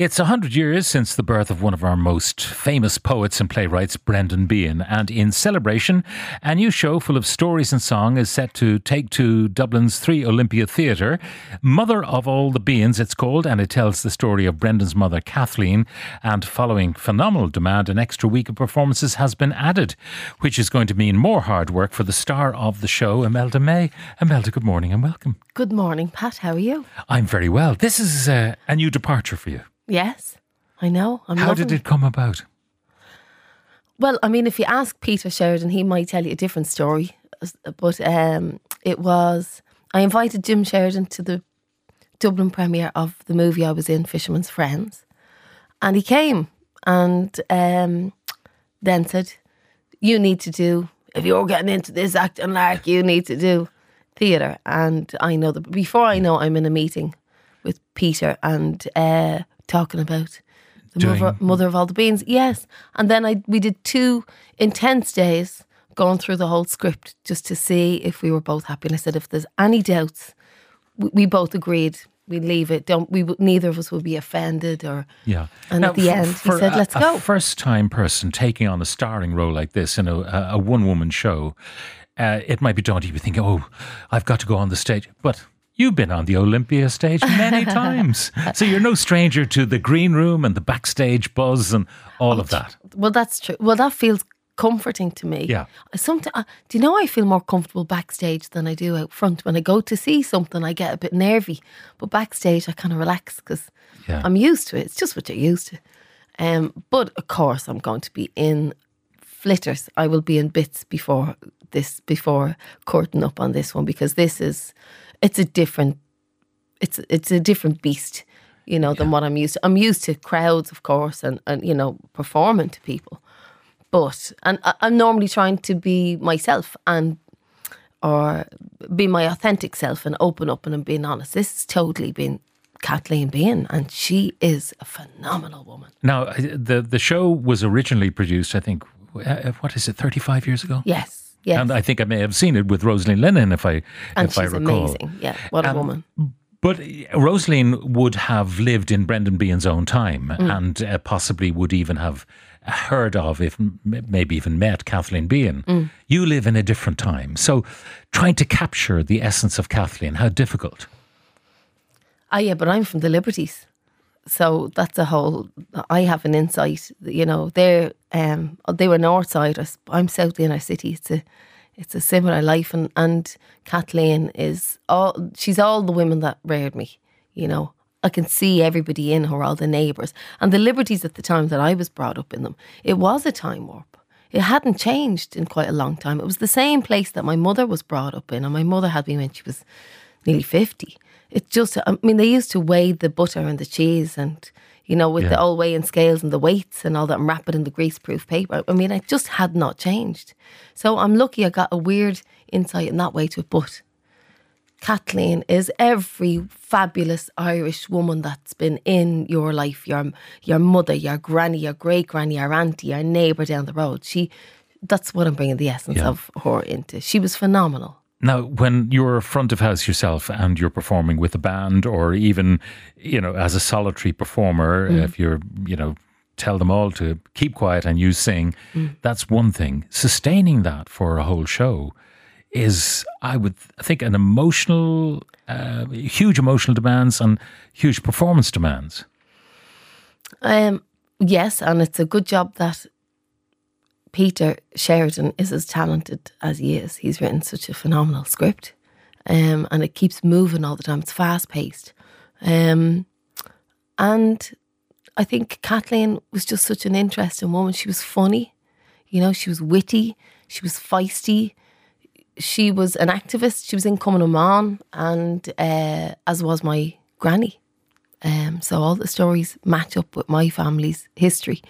It's a hundred years since the birth of one of our most famous poets and playwrights, Brendan Behan, and in celebration, a new show full of stories and song is set to take to Dublin's Three Olympia Theatre. Mother of All the Behans, it's called, and it tells the story of Brendan's mother, Kathleen. And following phenomenal demand, an extra week of performances has been added, which is going to mean more hard work for the star of the show, Imelda May. Imelda, good morning and welcome. Good morning, Pat. How are you? I'm very well. This is uh, a new departure for you. Yes, I know. I'm How loving did it come about? Well, I mean, if you ask Peter Sheridan, he might tell you a different story. But um, it was I invited Jim Sheridan to the Dublin premiere of the movie I was in, Fisherman's Friends, and he came and um, then said, "You need to do if you're getting into this acting like you need to do theatre." And I know that before I know, I'm in a meeting with Peter and uh, talking about the Doing- mother, mother of all the Behans. Yes, and then I we did two intense days going through the whole script just to see if we were both happy. And I said, if there's any doubts, we, we both agreed we leave it. Don't we? Neither of us would be offended or Yeah. And at the end, he said, a- "Let's a go." first-time person taking on a starring role like this in a, a, a one-woman show, uh, it might be daunting. You think, "Oh, I've got to go on the stage," but you've been on the Olympia stage many times, so you're no stranger to the green room and the backstage buzz and all of that. Well, that's true. Well, that feels comforting to me. Yeah. Sometimes, uh, do you know I feel more comfortable backstage than I do out front. When I go to see something, I get a bit nervy, but backstage I kind of relax because Yeah. I'm used to it. It's just what you're used to. Um, but of course, I'm going to be in flitters. I will be in bits before this, before curtain up on this one because this is, it's a different it's it's a different beast, you know, than what I'm used to. I'm used to crowds, of course, and, and you know, performing to people. But and I- I'm normally trying to be myself and or be my authentic self and open up and being honest. This has totally been Kathleen Behan, and she is a phenomenal woman. Now, uh, the the show was originally produced, I think, uh, what is it, 35 years ago? Yes, yes, And I think I may have seen it with Rosaleen Linehan, if I and if I she's recall. amazing. Yeah, what a Um, woman. But Rosaleen would have lived in Brendan Behan's own time Mm. and uh, possibly would even have heard of, if m- maybe even met Kathleen Behan. Mm. You live in a different time. So trying to capture the essence of Kathleen, how difficult? Ah, yeah, but I'm from the Liberties, so that's a whole. I have an insight. You know, they're um, they were north siders. I'm south inner city. It's a it's a similar life, and and Kathleen is all. She's all the women that reared me. You know, I can see everybody in her, all the neighbours, and the Liberties at the time that I was brought up in them. It was a time warp. It hadn't changed in quite a long time. It was the same place that my mother was brought up in, and my mother had me when she was nearly 50. It just, I mean, they used to weigh the butter and the cheese and, you know, with Yeah. the old weighing scales and the weights and all that and wrap it in the greaseproof paper. I mean, it just had not changed. So I'm lucky I got a weird insight in that way to it. But Kathleen is every fabulous Irish woman that's been in your life, your your mother, your granny, your great granny, your auntie, your neighbour down the road. She, that's what I'm bringing the essence Yeah. of her into. She was phenomenal. Now, when you're front of house yourself and you're performing with a band or even, you know, as a solitary performer, if you're, you know, tell them all to keep quiet and you sing, that's one thing. Sustaining that for a whole show is, I would think, an emotional, uh, huge emotional demands and huge performance demands. Um, yes, and it's a good job that Peter Sheridan is as talented as he is. He's written such a phenomenal script, um, and it keeps moving all the time. It's fast paced, um, and I think Kathleen was just such an interesting woman. She was funny, you know. She was witty. She was feisty. She was an activist. She was in Cumann na mBan, and uh, as was my granny. Um, so all the stories match up with my family's history.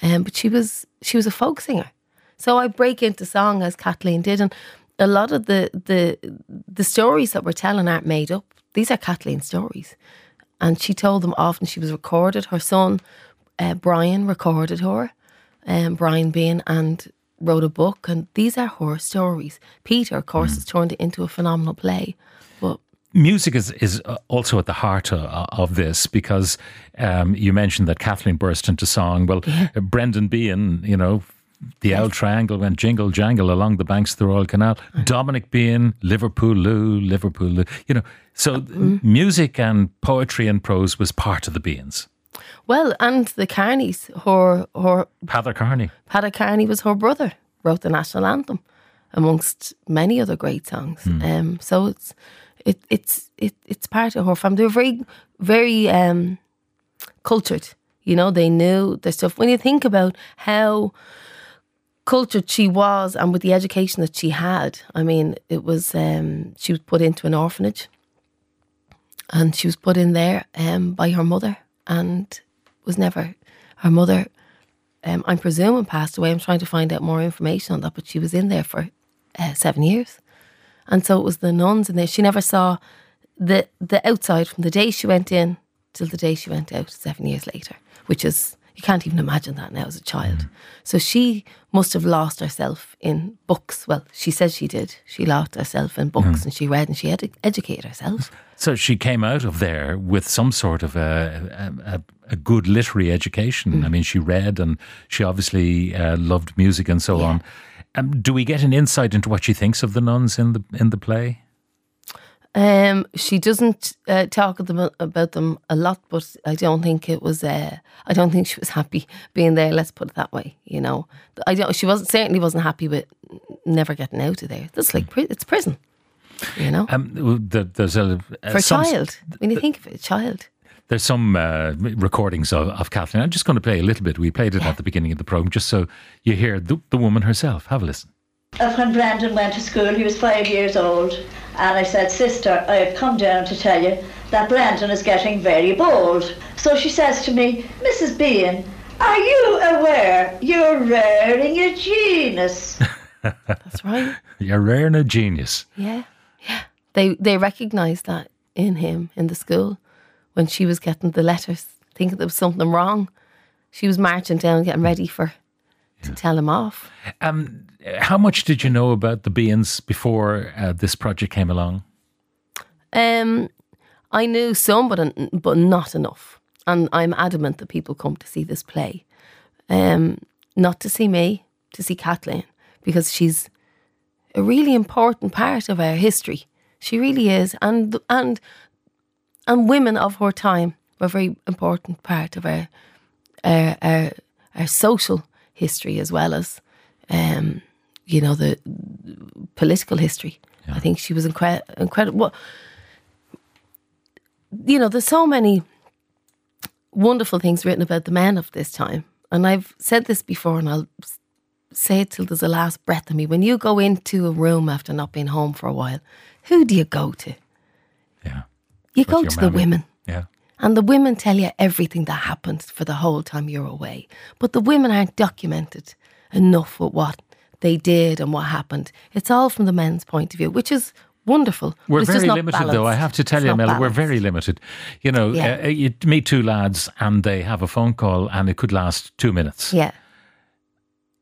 Um, but she was she was a folk singer. So I break into song as Kathleen did, and a lot of the the the stories that we're telling aren't made up. These are Kathleen's stories, and she told them often. She was recorded. Her son uh, Brian recorded her, um, Brian Behan, and wrote a book, and these are her stories. Peter, of course, has turned it into a phenomenal play. Music is is uh, also at the heart of, of this because um, you mentioned that Kathleen burst into song. Well, uh, Brendan Behan, you know. The Auld Triangle went jingle jangle along the banks of the Royal Canal. Dominic Behan, Liverpool Lou, Liverpool Lou. You know, so Mm-hmm. music and poetry and prose was part of the Behans. well, and the Kearneys, her her Peadar Kearney. Paddy Kearney was her brother, wrote the national anthem, amongst many other great songs. Um, so it's it, it's it, it's part of her family. They were very very um, cultured. You know, they knew their stuff. When you think about how cultured she was and with the education that she had, I mean, it was um, she was put into an orphanage, and she was put in there um, by her mother, and was never her mother um, I'm presuming passed away. I'm trying to find out more information on that, but she was in there for uh, seven years, and so it was the nuns in there. She never saw the the outside from the day she went in till the day she went out seven years later, which is you can't even imagine that now as a child. Mm. So she must have lost herself in books. Well, she says she did. She lost herself in books, mm. and she read and she had to educate herself. So she came out of there with some sort of a, a, a, good literary education. Mm. I mean, she read and she obviously uh, loved music and so on. Um, do we get an insight into what she thinks of the nuns in the in the play? Um, she doesn't uh, talk them, about them a lot, but I don't think it was. Uh, I don't think she was happy being there. Let's put it that way. You know, I don't. She wasn't certainly wasn't happy with never getting out of there. That's like it's prison. You know, Um, there's a, uh, for a child. When you think of it, a child. There's some uh, recordings of, of Kathleen. I'm just going to play a little bit. We played it at the beginning of the program, just so you hear the, the woman herself. Have a listen. When Brendan went to school, he was five years old, and I said, Sister, I have come down to tell you that Brendan is getting very bold. So she says to me, Mrs. Behan, are you aware you're rearing a genius? That's right. You're rare and a genius. Yeah, yeah. They they recognised that in him in the school when she was getting the letters, thinking there was something wrong. She was marching down, getting ready for to tell him off. Um, how much did you know about the Behans before uh, this project came along? Um, I knew some, but but not enough. And I'm adamant that people come to see this play, um, not to see me, to see Kathleen, because she's a really important part of our history. She really is, and and and women of her time were a very important part of our our our, our social history as well as um, you know the political history. I think she was incre- incredible. Well, you know, there's so many wonderful things written about the men of this time. And I've said this before, and I'll say it till there's a last breath in me. When you go into a room after not being home for a while, who do you go to? Yeah. You go to the mammy. women. Yeah. And the women tell you everything that happened for the whole time you're away. But the women aren't documented enough with what they did and what happened. It's all from the men's point of view, which is wonderful. We're very limited, though. I have to tell It's you, Mel, we're very limited. You know, Yeah. uh, you meet two lads and they have a phone call and it could last two minutes. Yeah.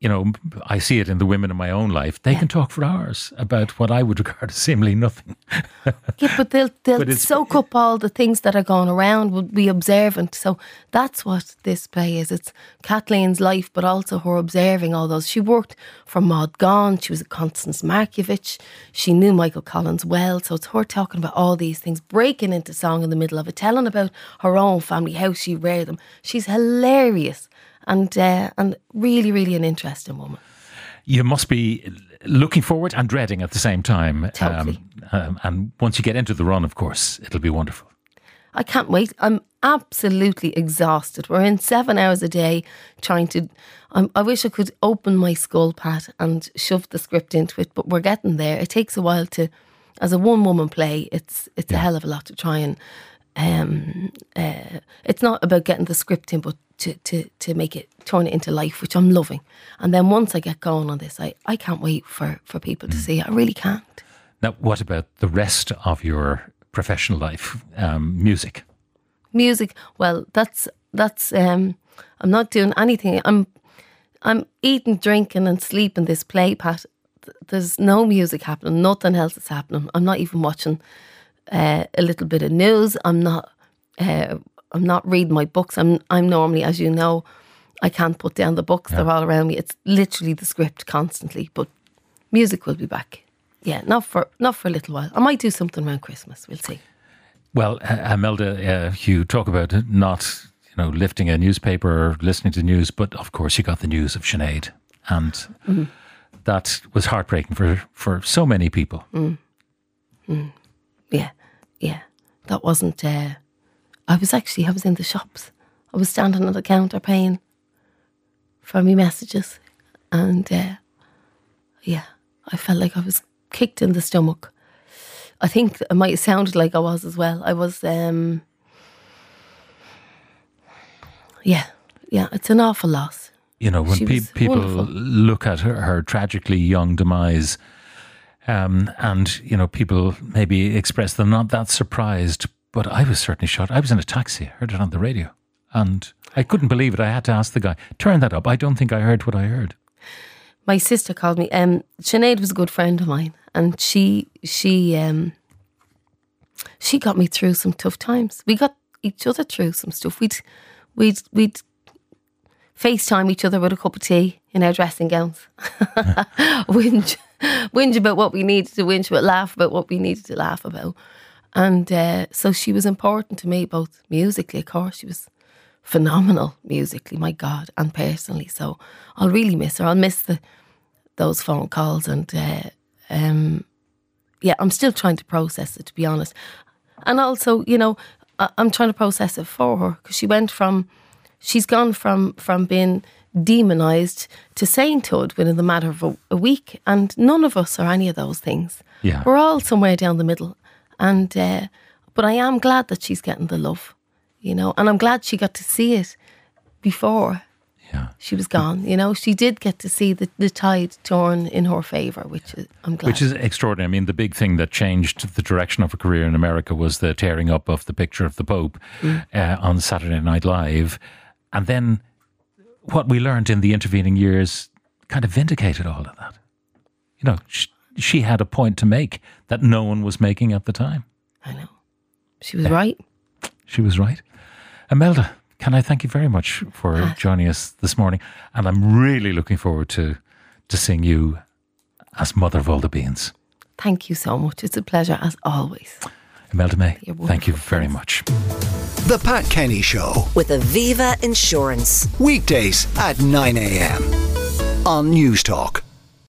You know, I see it in the women in my own life. They can talk for hours about what I would regard as seemingly nothing. Yeah, but they'll they'll But soak up all the things that are going around. Will be observant. So that's what this play is. It's Kathleen's life, but also her observing all those. She worked for Maud Gonne. She was a Constance Markievicz. She knew Michael Collins well. So it's her talking about all these things, breaking into song in the middle of it, telling about her own family, how she reared them. She's hilarious and uh, and really, really an interesting woman. You must be looking forward and dreading at the same time. Totally. Um, um, and once you get into the run, of course, it'll be wonderful. I can't wait. I'm absolutely exhausted. We're in seven hours a day trying to. I'm, I wish I could open my skull, Pat, and shove the script into it, but we're getting there. It takes a while to, as a one woman play, it's it's a hell of a lot to try and. Um, uh, it's not about getting the script in, but to, to, to make it turn it into life, which I'm loving. And then once I get going on this, I, I can't wait for, for people to see it. I really can't. Now, what about the rest of your professional life? Um, music. music well that's that's um i'm not doing anything i'm I'm eating, drinking, and sleeping this play, Pat. There's no music happening. Nothing else is happening. I'm not even watching uh, a little bit of news. I'm not. Uh, I'm not reading my books. I'm. I'm normally, as you know, I can't put down the books. They're all around me. It's literally the script constantly. But music will be back. Yeah, not for not for a little while. I might do something around Christmas. We'll see. Well, Imelda, uh, you talk about not you know lifting a newspaper or listening to news, but of course you got the news of Sinead, and Mm-hmm. that was heartbreaking for for so many people. Mm. Yeah, yeah. That wasn't. Uh, I was actually. I was in the shops. I was standing at the counter paying for me messages, and uh, yeah, I felt like I was kicked in the stomach. I think it might have sounded like I was as well. I was. um Yeah, yeah. It's an awful loss. You know, when pe- people wonderful. look at her, her tragically young demise, um, and you know, people maybe express they're not that surprised, but I was certainly shocked. I was in a taxi, I heard it on the radio, and I couldn't believe it. I had to ask the guy, "Turn that up." I don't think I heard what I heard. my sister called me. Um, Sinead was a good friend of mine, and she she um she got me through some tough times. We got each other through some stuff. We'd we'd we'd FaceTime each other with a cup of tea in our dressing gowns, whinge whinge about what we needed to whinge about, laugh about what we needed to laugh about, and uh, so she was important to me both musically, of course. She was phenomenal musically, my God, and personally. So I'll really miss her. I'll miss the those phone calls and uh, um, yeah, I'm still trying to process it to be honest. And also, you know, I- I'm trying to process it for her because she went from she's gone from from being demonized to sainthood within the matter of a, a week, and none of us are any of those things. Yeah. we're all somewhere down the middle, and uh, but I am glad that she's getting the love, you know, and I'm glad she got to see it before Yeah. she was gone. You know, she did get to see the, the tide turn in her favour, which is, I'm glad. Which is extraordinary. I mean, the big thing that changed the direction of her career in America was the tearing up of the picture of the Pope uh, on Saturday Night Live. And then what we learned in the intervening years kind of vindicated all of that. You know, she, she had a point to make that no one was making at the time. I know. She was eh. right. She was right. Imelda, can I thank you very much for ah. joining us this morning? And I'm really looking forward to, to seeing you as Mother of all the Behans. Thank you so much. It's a pleasure as always. Imelda May, thank you very much. The Pat Kenny Show. with Aviva Insurance. Weekdays at 9 a.m. on Newstalk.